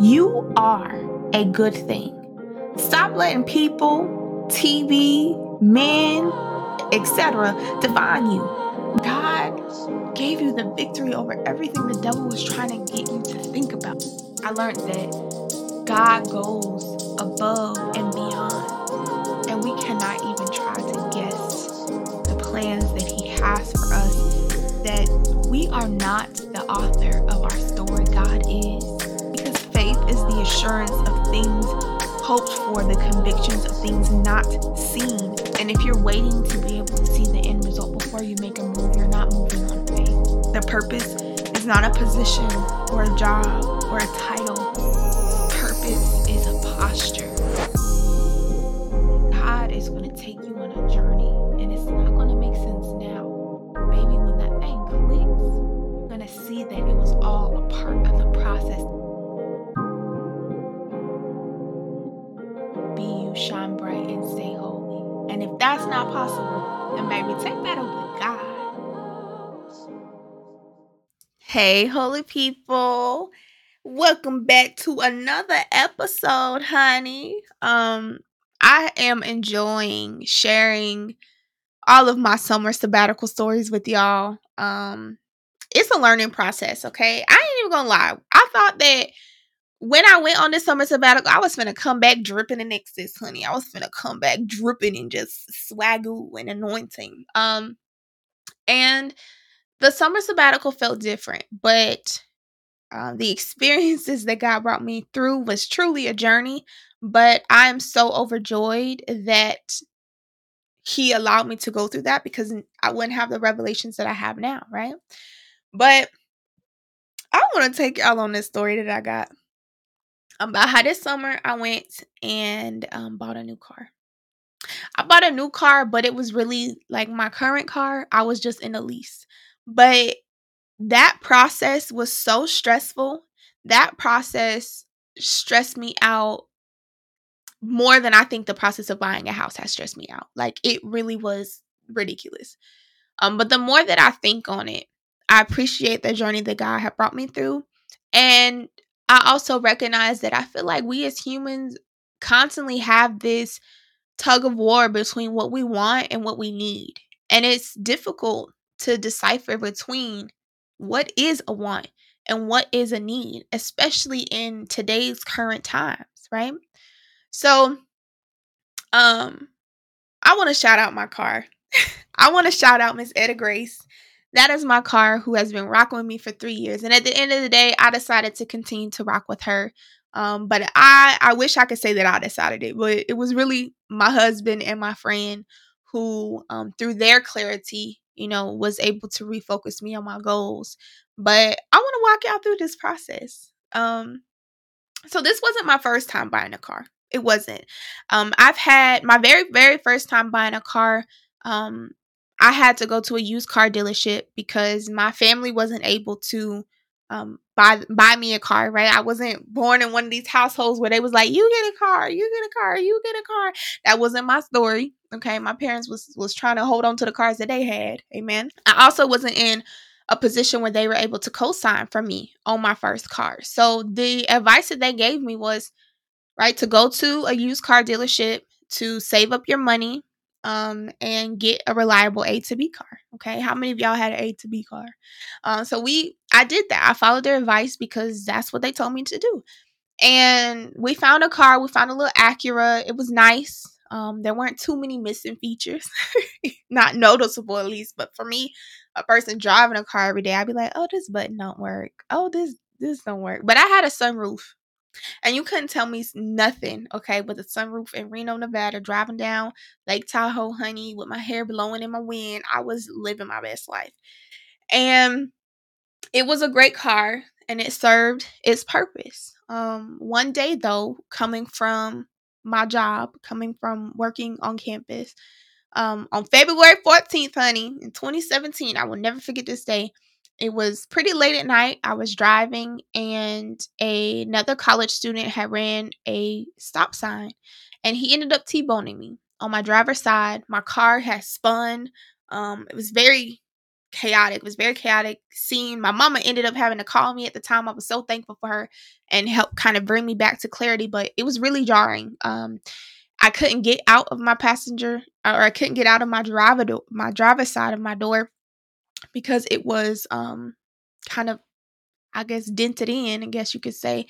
You are a good thing. Stop letting people, TV, men, etc. define you. God gave you the victory over everything the devil was trying to get you to think about. I learned that God goes above and beyond, and we cannot even try to guess the plans that He has for us. That we are not the author of our story, God is. Assurance of things hoped for, the convictions of things not seen. And if you're waiting to be able to see the end result before you make a move, you're not moving on faith. The purpose is not a position or a job or a title. Purpose is a posture. God is going to take you on a journey, not possible, baby, take that God. Hey, holy people. Welcome back to another episode, honey. Um, I am enjoying sharing all of my summer sabbatical stories with y'all. Um, it's a learning process, okay? I ain't even gonna lie. I thought that when I went on this summer sabbatical, I was gonna come back dripping in Exodus, honey. I was gonna come back dripping in just swagoo and anointing. Um, and the summer sabbatical felt different, but uh, the experiences that God brought me through was truly a journey. But I am so overjoyed that He allowed me to go through that because I wouldn't have the revelations that I have now, right? But I want to take y'all on this story that I got about how this summer I went and um, bought a new car. I bought a new car, but it was really like my current car. I was just in a lease. But that process was so stressful. That process stressed me out more than I think the process of buying a house has stressed me out. Like it really was ridiculous. Um, but the more that I think on it, I appreciate the journey that God had brought me through. And I also recognize that I feel like we as humans constantly have this tug of war between what we want and what we need. And it's difficult to decipher between what is a want and what is a need, especially in today's current times, right? So, um, I want to shout out my car. I want to shout out Miss Etta Grace. That is my car who has been rocking with me for three years. And at the end of the day, I decided to continue to rock with her. Um, but I, I wish I could say that I decided it, but it was really my husband and my friend who, um, through their clarity, you know, was able to refocus me on my goals. But I want to walk y'all through this process. Um, so this wasn't my first time buying a car. It wasn't. Um, I've had my very, very first time buying a car. Um, I had to go to a used car dealership because my family wasn't able to um, buy buy me a car. Right? I wasn't born in one of these households where they was like, "You get a car, you get a car, you get a car." That wasn't my story. Okay, my parents was was trying to hold on to the cars that they had. Amen. I also wasn't in a position where they were able to co-sign for me on my first car. So the advice that they gave me was right to go to a used car dealership to save up your money um and get a reliable A to B car. Okay. How many of y'all had an A to B car? Uh, so we I did that. I followed their advice because that's what they told me to do. And we found a car, we found a little Acura. It was nice. Um, there weren't too many missing features, not noticeable at least. But for me, a person driving a car every day, I'd be like, "Oh, this button don't work. Oh, this this don't work." But I had a sunroof, and you couldn't tell me nothing, okay, with a sunroof in Reno, Nevada, driving down Lake Tahoe, honey, with my hair blowing in my wind. I was living my best life, and it was a great car, and it served its purpose. Um, one day though, coming from my job, coming from working on campus. Um, on February 14th, honey, in 2017, I will never forget this day. It was pretty late at night. I was driving, and a, another college student had ran a stop sign, and he ended up T-boning me on my driver's side. My car had spun. Um, it was very chaotic. It was very chaotic scene. My mama ended up having to call me at the time. I was so thankful for her and help kind of bring me back to clarity, but it was really jarring. Um, I couldn't get out of my passenger or I couldn't get out of my driver do- my driver's side of my door because it was um kind of I guess dented in, I guess you could say.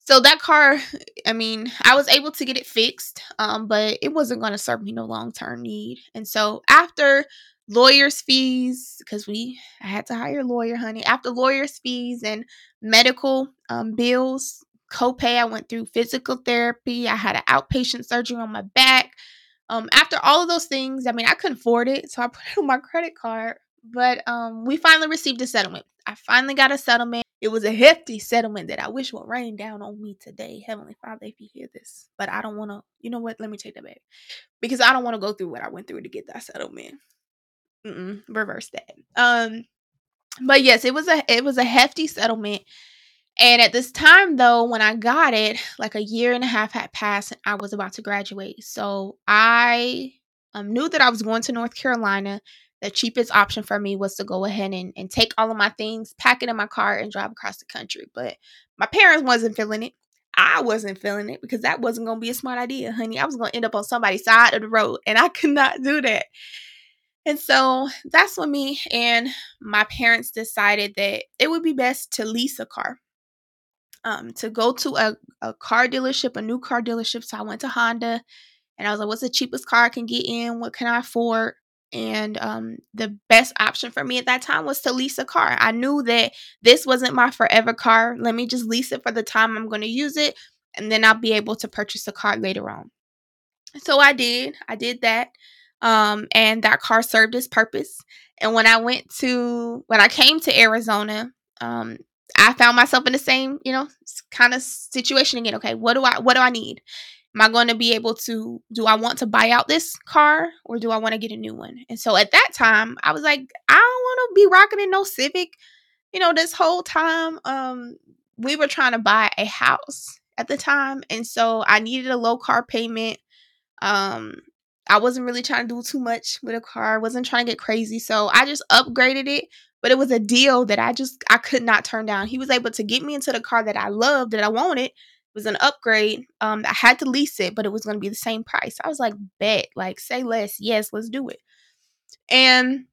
So that car, I mean, I was able to get it fixed, um, but it wasn't going to serve me no long term need. And so after lawyers' fees, because we I had to hire a lawyer, honey. After lawyers' fees and medical um, bills, copay, I went through physical therapy. I had an outpatient surgery on my back. Um, after all of those things, I mean, I couldn't afford it, so I put it on my credit card. But um, we finally received a settlement. I finally got a settlement. It was a hefty settlement that I wish would rain down on me today, Heavenly Father, if you hear this. But I don't want to, you know what? Let me take that back. Because I don't want to go through what I went through to get that settlement. Mm-mm, reverse that. Um, but yes, it was a it was a hefty settlement. And at this time, though, when I got it, like a year and a half had passed, and I was about to graduate. So I um, knew that I was going to North Carolina the cheapest option for me was to go ahead and, and take all of my things, pack it in my car, and drive across the country. But my parents wasn't feeling it. I wasn't feeling it because that wasn't going to be a smart idea, honey. I was going to end up on somebody's side of the road, and I could not do that. And so that's when me and my parents decided that it would be best to lease a car. Um, to go to a, a car dealership, a new car dealership. So I went to Honda and I was like, what's the cheapest car I can get in? What can I afford? And um, the best option for me at that time was to lease a car. I knew that this wasn't my forever car. Let me just lease it for the time I'm going to use it, and then I'll be able to purchase a car later on. So I did. I did that, um, and that car served its purpose. And when I went to when I came to Arizona, um, I found myself in the same, you know, kind of situation again. Okay, what do I what do I need? Am I going to be able to do I want to buy out this car or do I want to get a new one? And so at that time, I was like, I don't want to be rocking in no Civic. You know, this whole time um we were trying to buy a house at the time, and so I needed a low car payment. Um I wasn't really trying to do too much with a car. Wasn't trying to get crazy, so I just upgraded it but it was a deal that I just I could not turn down. He was able to get me into the car that I loved that I wanted was an upgrade. Um, I had to lease it, but it was going to be the same price. I was like, bet, like, say less. Yes, let's do it. And,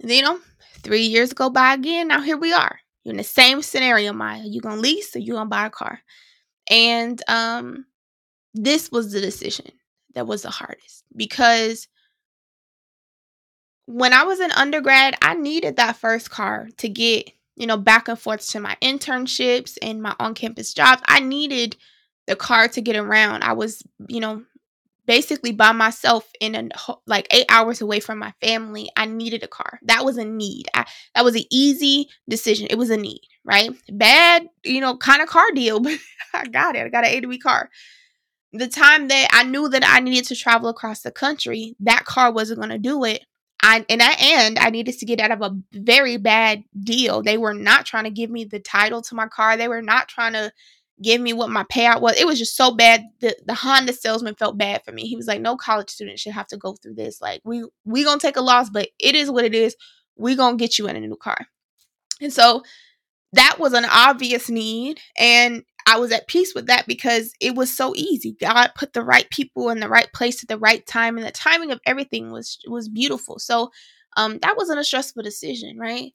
you know, three years go by again. Now here we are. You're in the same scenario, Miyah. You're going to lease or you're going to buy a car? And um, this was the decision that was the hardest because when I was an undergrad, I needed that first car to get you know, back and forth to my internships and my on campus jobs. I needed the car to get around. I was, you know, basically by myself in a like 8 hours away from my family. I needed a car. That was a need. I, that was an easy decision. It was a need, right? Bad, you know, kind of car deal, but I got it. I got an A to B car. The time that I knew that I needed to travel across the country, that car wasn't going to do it. I and I and I needed to get out of a very bad deal. They were not trying to give me the title to my car. They were not trying to give me what my payout was. It was just so bad. The the Honda salesman felt bad for me. He was like, "No college student should have to go through this. Like, we we gonna take a loss, but it is what it is. We gonna get you in a new car." And so that was an obvious need, and I was at peace with that because it was so easy. God put the right people in the right place at the right time, and the timing of everything was was beautiful. So um, that wasn't a stressful decision, right?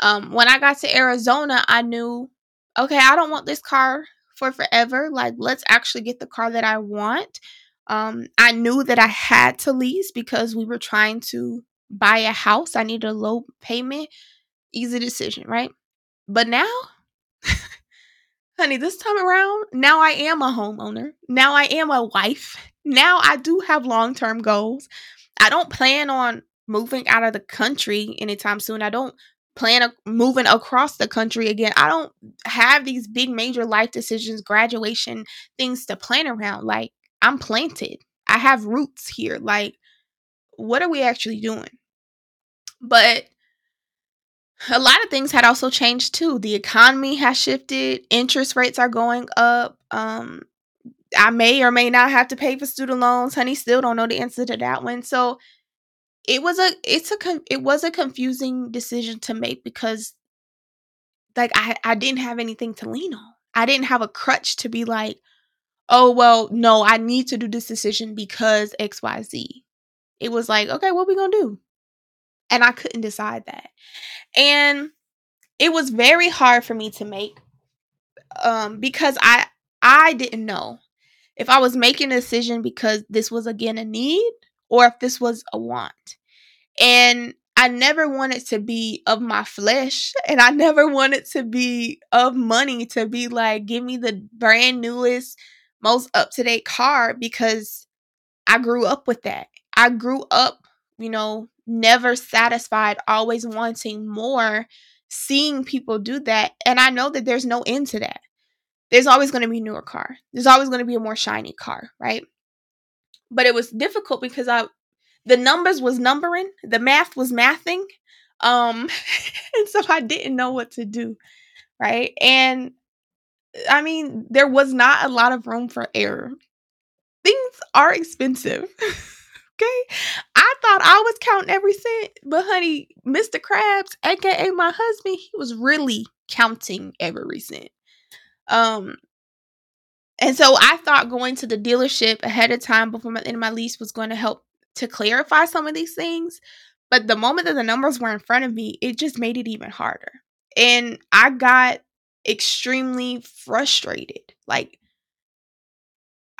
Um, when I got to Arizona, I knew, okay, I don't want this car for forever. Like, let's actually get the car that I want. Um, I knew that I had to lease because we were trying to buy a house. I needed a low payment. Easy decision, right? But now honey, this time around, now I am a homeowner. Now I am a wife. Now I do have long term goals. I don't plan on moving out of the country anytime soon. I don't plan on moving across the country again. I don't have these big major life decisions, graduation things to plan around. Like, I'm planted. I have roots here. Like, what are we actually doing? But a lot of things had also changed too. The economy has shifted, interest rates are going up. Um, I may or may not have to pay for student loans. Honey, still don't know the answer to that one. So it was a it's a it was a confusing decision to make because like I I didn't have anything to lean on. I didn't have a crutch to be like, "Oh, well, no, I need to do this decision because XYZ." It was like, "Okay, what we to do?" And I couldn't decide that. And it was very hard for me to make um because I I didn't know if I was making a decision because this was again a need or if this was a want. And I never wanted to be of my flesh and I never wanted to be of money to be like, give me the brand newest, most up to date car because I grew up with that. I grew up, you know, never satisfied, always wanting more, seeing people do that. And I know that there's no end to that. There's always going to be a newer car. There's always going to be a more shiny car, right? But it was difficult because I the numbers was numbering, the math was mathing. Um and so I didn't know what to do, right? And I mean, there was not a lot of room for error. Things are expensive. okay? I thought I was counting every cent, but honey, Mr. Krabs, aka my husband, he was really counting every cent. Um and so I thought going to the dealership ahead of time before my end of my lease was going to help to clarify some of these things. But the moment that the numbers were in front of me, it just made it even harder. And I got extremely frustrated. Like,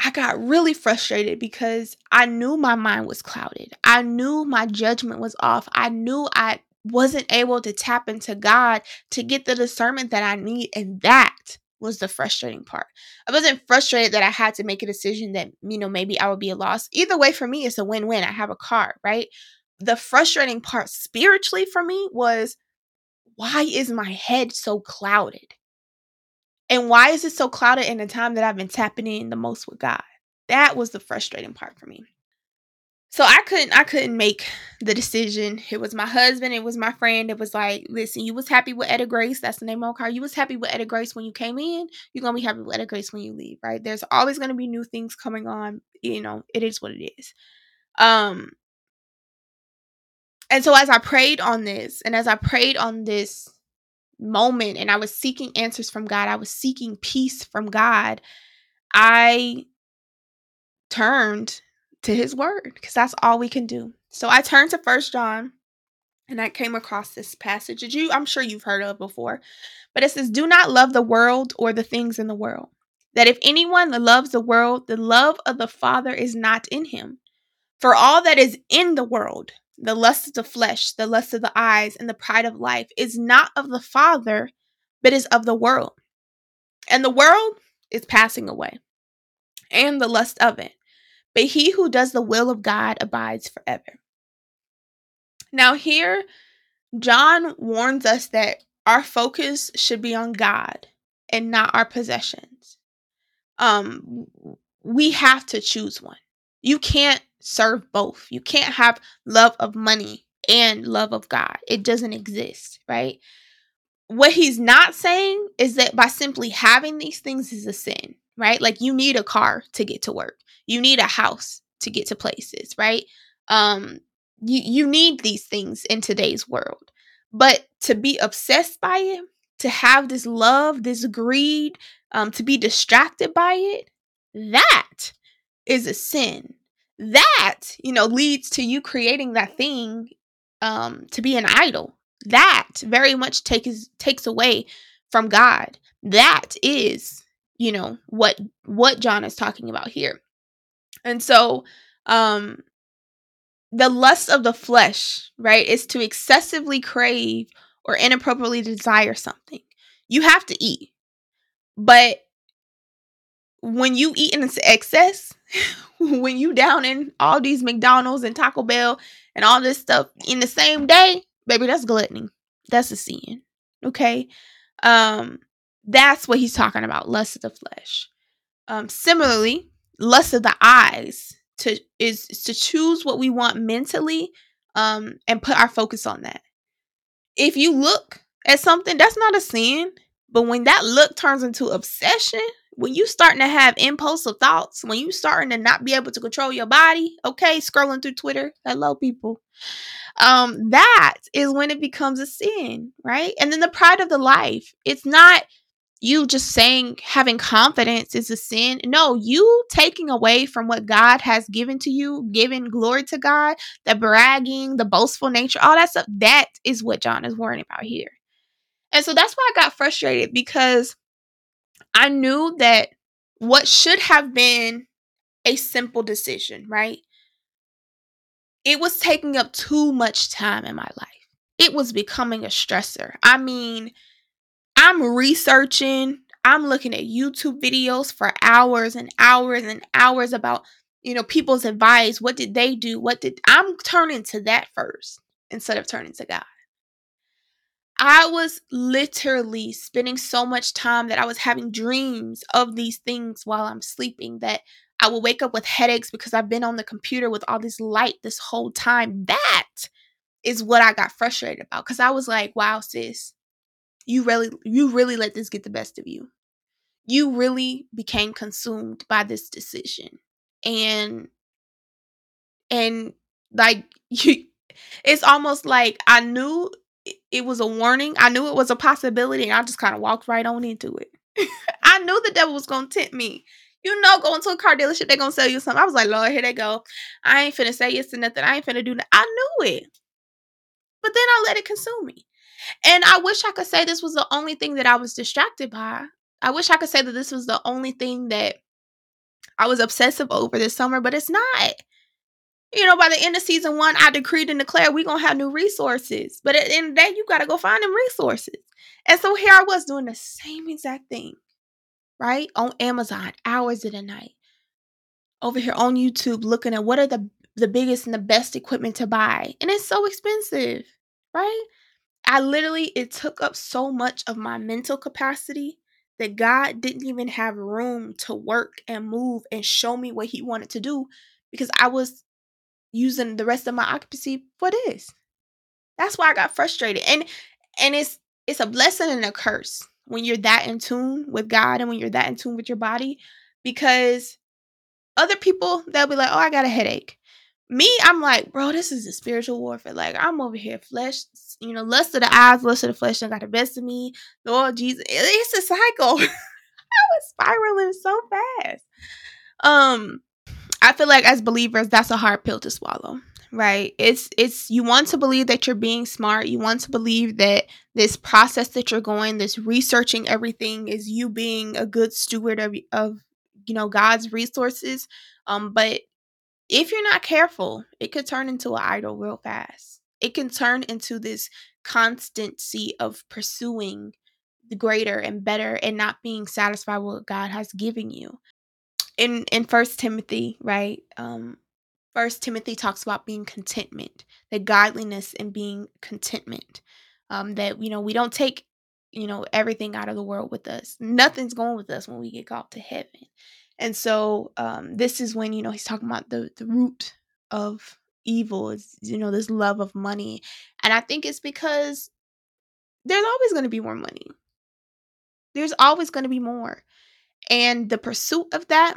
I got really frustrated because I knew my mind was clouded. I knew my judgment was off. I knew I wasn't able to tap into God to get the discernment that I need. And that was the frustrating part. I wasn't frustrated that I had to make a decision that, you know, maybe I would be a loss. Either way, for me, it's a win win. I have a car, right? The frustrating part spiritually for me was why is my head so clouded? And why is it so clouded in the time that I've been tapping in the most with God? That was the frustrating part for me so I couldn't I couldn't make the decision. It was my husband, it was my friend. It was like, listen, you was happy with Etta Grace. That's the name of our car. You was happy with Etta Grace when you came in. You're gonna be happy with Etta Grace when you leave, right? There's always gonna be new things coming on. You know, it is what it is. Um and so as I prayed on this, and as I prayed on this moment and I was seeking answers from God, I was seeking peace from God, I turned to his word because that's all we can do. So I turned to First John and I came across this passage that you I'm sure you've heard of before. But it says, Do not love the world or the things in the world. That if anyone loves the world, the love of the Father is not in him. For all that is in the world, the lust of the flesh, the lust of the eyes, and the pride of life, is not of the Father, but is of the world. And the world is passing away, and the lust of it but he who does the will of God abides forever. Now, here, John warns us that our focus should be on God and not our possessions. Um, we have to choose one. You can't serve both. You can't have love of money and love of God. It doesn't exist, right? What he's not saying is that by simply having these things is a sin, right? Like you need a car to get to work you need a house to get to places, right? Um, you you need these things in today's world. But to be obsessed by it, to have this love, this greed, um, to be distracted by it, that is a sin. That, you know, leads to you creating that thing um to be an idol. That very much takes takes away from God. That is, you know, what what John is talking about here. And so, um, the lust of the flesh, right, is to excessively crave or inappropriately desire something. You have to eat. But when you eat in excess, when you down in all these McDonald's and Taco Bell and all this stuff in the same day, baby, that's gluttony. That's a sin. Okay? Um, that's what he's talking about, lust of the flesh. Um, similarly, lust of the eyes to is, is to choose what we want mentally um and put our focus on that if you look at something that's not a sin but when that look turns into obsession when you starting to have impulsive thoughts when you starting to not be able to control your body okay scrolling through twitter hello people um, that is when it becomes a sin, right? And then the pride of the life. It's not you just saying having confidence is a sin. No, you taking away from what God has given to you, giving glory to God, the bragging, the boastful nature, all that stuff, that is what John is worrying about here. And so that's why I got frustrated because I knew that what should have been a simple decision, right? It was taking up too much time in my life. It was becoming a stressor. I mean, I'm researching, I'm looking at YouTube videos for hours and hours and hours about, you know, people's advice. What did they do? What did I'm turning to that first instead of turning to God. I was literally spending so much time that I was having dreams of these things while I'm sleeping that I will wake up with headaches because I've been on the computer with all this light this whole time. That is what I got frustrated about because I was like, wow, sis, you really you really let this get the best of you. You really became consumed by this decision. And and like you it's almost like I knew it was a warning. I knew it was a possibility and I just kind of walked right on into it. I knew the devil was going to tempt me. You know, going to a car dealership, they're going to sell you something. I was like, Lord, here they go. I ain't finna say yes to nothing. I ain't finna do that. I knew it. But then I let it consume me. And I wish I could say this was the only thing that I was distracted by. I wish I could say that this was the only thing that I was obsessive over this summer, but it's not you know, by the end of season one, I decreed and declared we're gonna have new resources. But at the end of the day, you gotta go find them resources. And so here I was doing the same exact thing, right? On Amazon, hours of the night. Over here on YouTube, looking at what are the the biggest and the best equipment to buy. And it's so expensive, right? I literally it took up so much of my mental capacity that God didn't even have room to work and move and show me what he wanted to do because I was using the rest of my occupancy for this. That's why I got frustrated. And and it's it's a blessing and a curse when you're that in tune with God and when you're that in tune with your body because other people they'll be like, "Oh, I got a headache." Me, I'm like, "Bro, this is a spiritual warfare. Like, I'm over here flesh, you know, lust of the eyes, lust of the flesh, and got the best of me. Lord Jesus, it's a cycle." I was spiraling so fast. Um, I feel like as believers, that's a hard pill to swallow, right? It's it's you want to believe that you're being smart. You want to believe that this process that you're going, this researching everything, is you being a good steward of of you know God's resources. Um, but if you're not careful, it could turn into an idol real fast. It can turn into this constancy of pursuing the greater and better and not being satisfied with what God has given you in in first timothy right um first timothy talks about being contentment the godliness and being contentment um that you know we don't take you know everything out of the world with us. Nothing's going with us when we get called to heaven. And so um this is when you know he's talking about the the root of evil is you know this love of money. And i think it's because there's always going to be more money. There's always going to be more. And the pursuit of that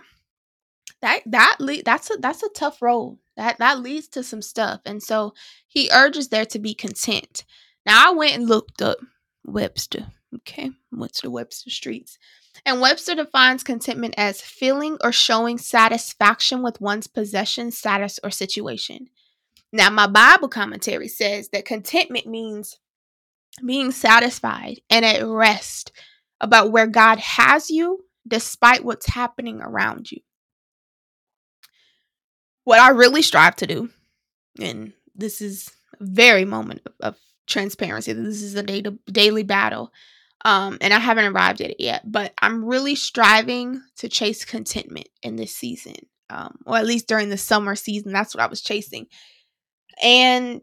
that that le- that's a that's a tough road. That that leads to some stuff and so he urges there to be content. Now i went and looked up webster okay went to the webster streets and webster defines contentment as feeling or showing satisfaction with one's possession status or situation. Now my bible commentary says that contentment means being satisfied and at rest about where god has you despite what's happening around you. What I really strive to do, and this is very moment of, of transparency, this is a day to, daily battle. Um, and I haven't arrived at it yet, but I'm really striving to chase contentment in this season, um, or at least during the summer season. That's what I was chasing. And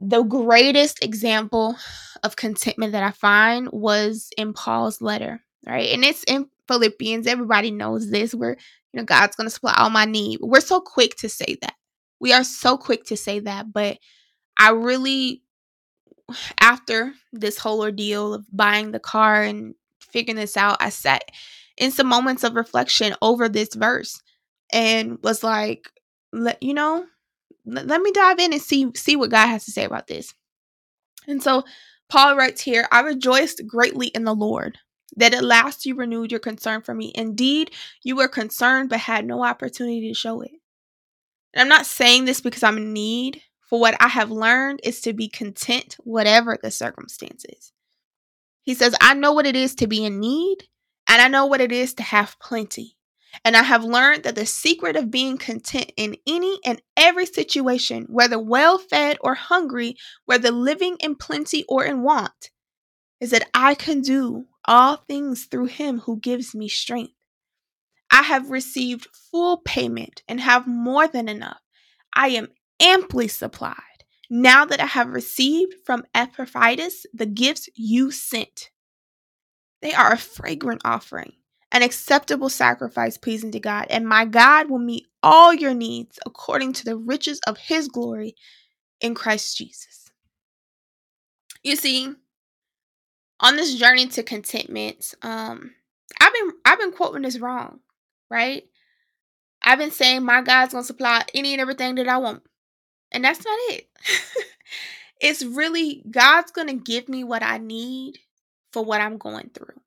the greatest example of contentment that I find was in Paul's letter, right? And it's in Philippians. Everybody knows this. We're, you know, God's going to supply all my need. We're so quick to say that. We are so quick to say that. But I really, after this whole ordeal of buying the car and figuring this out, I sat in some moments of reflection over this verse and was like, let you know, let me dive in and see see what God has to say about this. And so Paul writes here, I rejoiced greatly in the Lord that at last you renewed your concern for me. Indeed, you were concerned but had no opportunity to show it. And I'm not saying this because I'm in need, for what I have learned is to be content, whatever the circumstances. He says, I know what it is to be in need, and I know what it is to have plenty. And I have learned that the secret of being content in any and every situation, whether well fed or hungry, whether living in plenty or in want, is that I can do all things through him who gives me strength. I have received full payment and have more than enough. I am amply supplied now that I have received from Epaphroditus the gifts you sent. They are a fragrant offering, an acceptable sacrifice pleasing to God, and my God will meet all your needs according to the riches of his glory in Christ Jesus. You see, on this journey to contentment, um, I've been I've been quoting this wrong, right? I've been saying my God's gonna supply any and everything that I want. And that's not it. it's really God's gonna give me what I need for what I'm going through.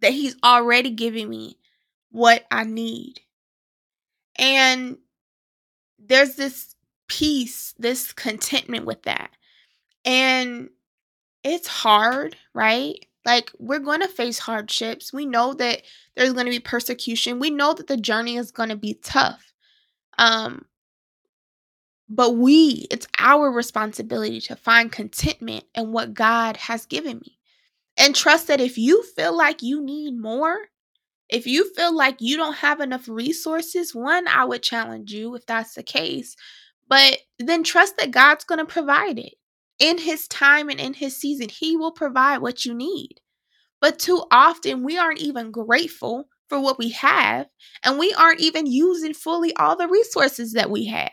That He's already giving me what I need. And there's this peace, this contentment with that. And it's hard, right? Like, we're going to face hardships. We know that there's going to be persecution. We know that the journey is going to be tough. Um, but we, it's our responsibility to find contentment in what God has given me. And trust that if you feel like you need more, if you feel like you don't have enough resources, one, I would challenge you if that's the case. But then trust that God's going to provide it in his time and in his season, he will provide what you need. But too often, we aren't even grateful for what we have, and we aren't even using fully all the resources that we have.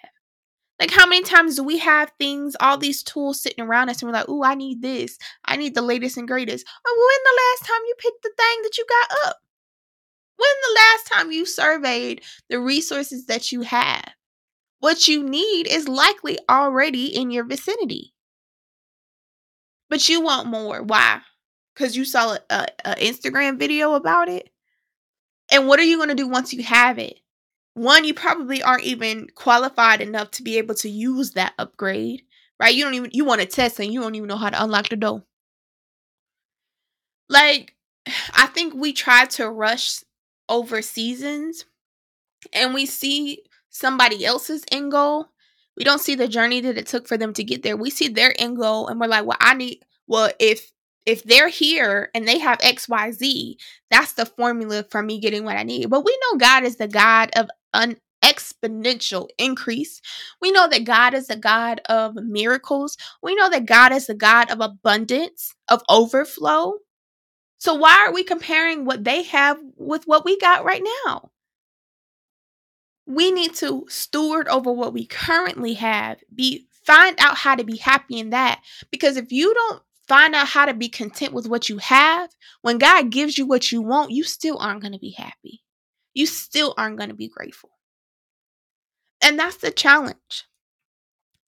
Like, how many times do we have things, all these tools sitting around us, and we're like, oh, I need this. I need the latest and greatest. Oh, when the last time you picked the thing that you got up? When the last time you surveyed the resources that you have? What you need is likely already in your vicinity. But you want more. Why? Because you saw a, a, Instagram video about it. And what are you going to do once you have it? One, you probably aren't even qualified enough to be able to use that upgrade, right? You don't even you want to test and you don't even know how to unlock the door. Like, I think we try to rush over seasons and we see somebody else's end goal we don't see the journey that it took for them to get there. We see their end goal and we're like, well, I need, well, if if they're here and they have XYZ, that's the formula for me getting what I need. But we know God is the God of an exponential increase. We know that God is the God of miracles. We know that God is the God of abundance, of overflow. So why are we comparing what they have with what we got right now? We need to steward over what we currently have be find out how to be happy in that. Because if you don't find out how to be content with what you have when god gives you what you want you still aren't going to be happy. You still aren't going to be grateful. And that's the challenge.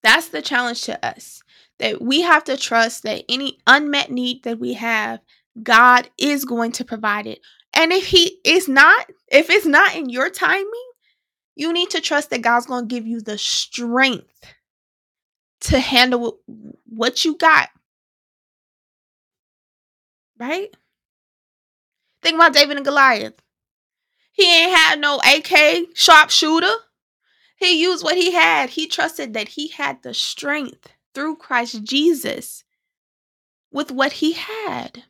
That's the challenge to us that we have to trust that any unmet need that we have god is going to provide it. And if he is not if it's not in your timing you need to trust that God's going to give you the strength to handle what you got. Right? Think about David and Goliath. He ain't had no AK sharpshooter. He used what he had. He trusted that he had the strength through Christ Jesus with what he had.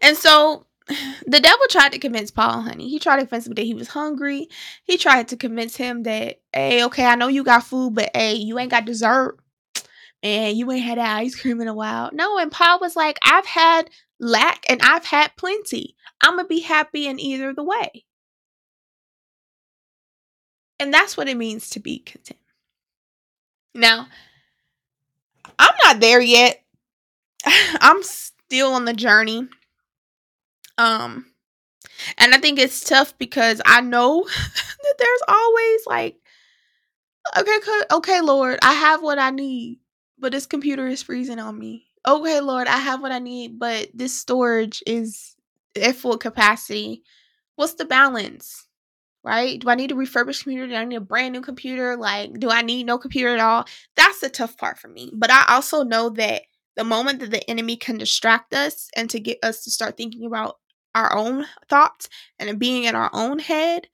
And so the devil tried to convince Paul, honey. He tried to convince him that he was hungry. He tried to convince him that, hey, okay, I know you got food, but hey, you ain't got dessert. And you ain't had ice cream in a while. No, and Paul was like, I've had lack and I've had plenty. I'm going to be happy in either the way. And that's what it means to be content. Now, I'm not there yet. I'm still on the journey um And I think it's tough because I know that there's always like, okay, okay, Lord, I have what I need, but this computer is freezing on me. Okay, Lord, I have what I need, but this storage is at full capacity. What's the balance? Right? Do I need a refurbished computer? Do I need a brand new computer? Like, do I need no computer at all? That's the tough part for me. But I also know that the moment that the enemy can distract us and to get us to start thinking about our own thoughts and being in our own head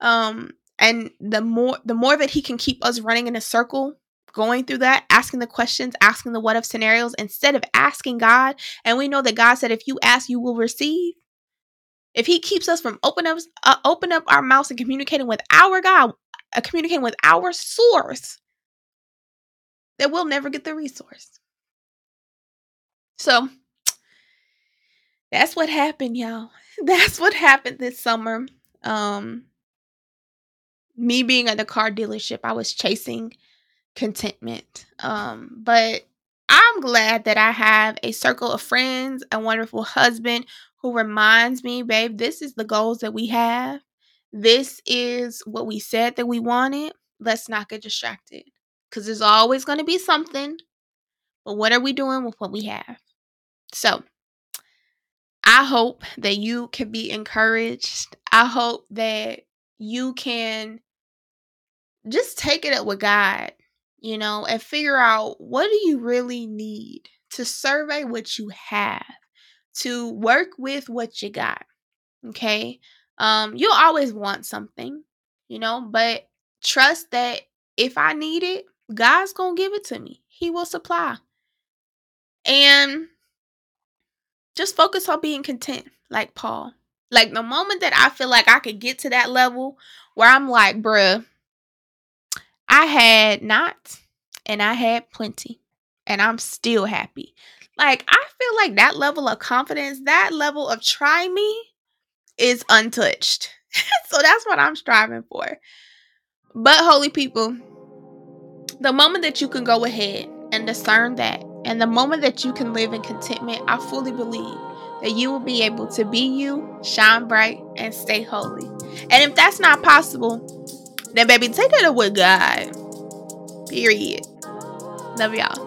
um and the more the more that he can keep us running in a circle going through that asking the questions asking the what if scenarios instead of asking god and we know that god said if you ask you will receive. If he keeps us from open up uh, open up our mouths and communicating with our god uh, communicating with our source then we'll never get the resource. So that's what happened, y'all. That's what happened this summer. Um me being at the car dealership, I was chasing contentment. Um but I'm glad that I have a circle of friends, a wonderful husband who reminds me, babe, this is the goals that we have. This is what we said that we wanted. Let's not get distracted because there's always going to be something. But what are we doing with what we have? So, I hope that you can be encouraged. I hope that you can just take it up with God, you know, and figure out what do you really need to survey what you have, to work with what you got. Okay? Um you'll always want something, you know, but trust that if I need it, God's going to give it to me. He will supply. And just focus on being content, like Paul. Like the moment that I feel like I could get to that level where I'm like, bruh, I had not and I had plenty and I'm still happy. Like I feel like that level of confidence, that level of try me is untouched. so that's what I'm striving for. But holy people, the moment that you can go ahead and discern that and the moment that you can live in contentment, I fully believe that you will be able to be you, shine bright, and stay holy. And if that's not possible, then baby, take it up with God. Period. Love y'all.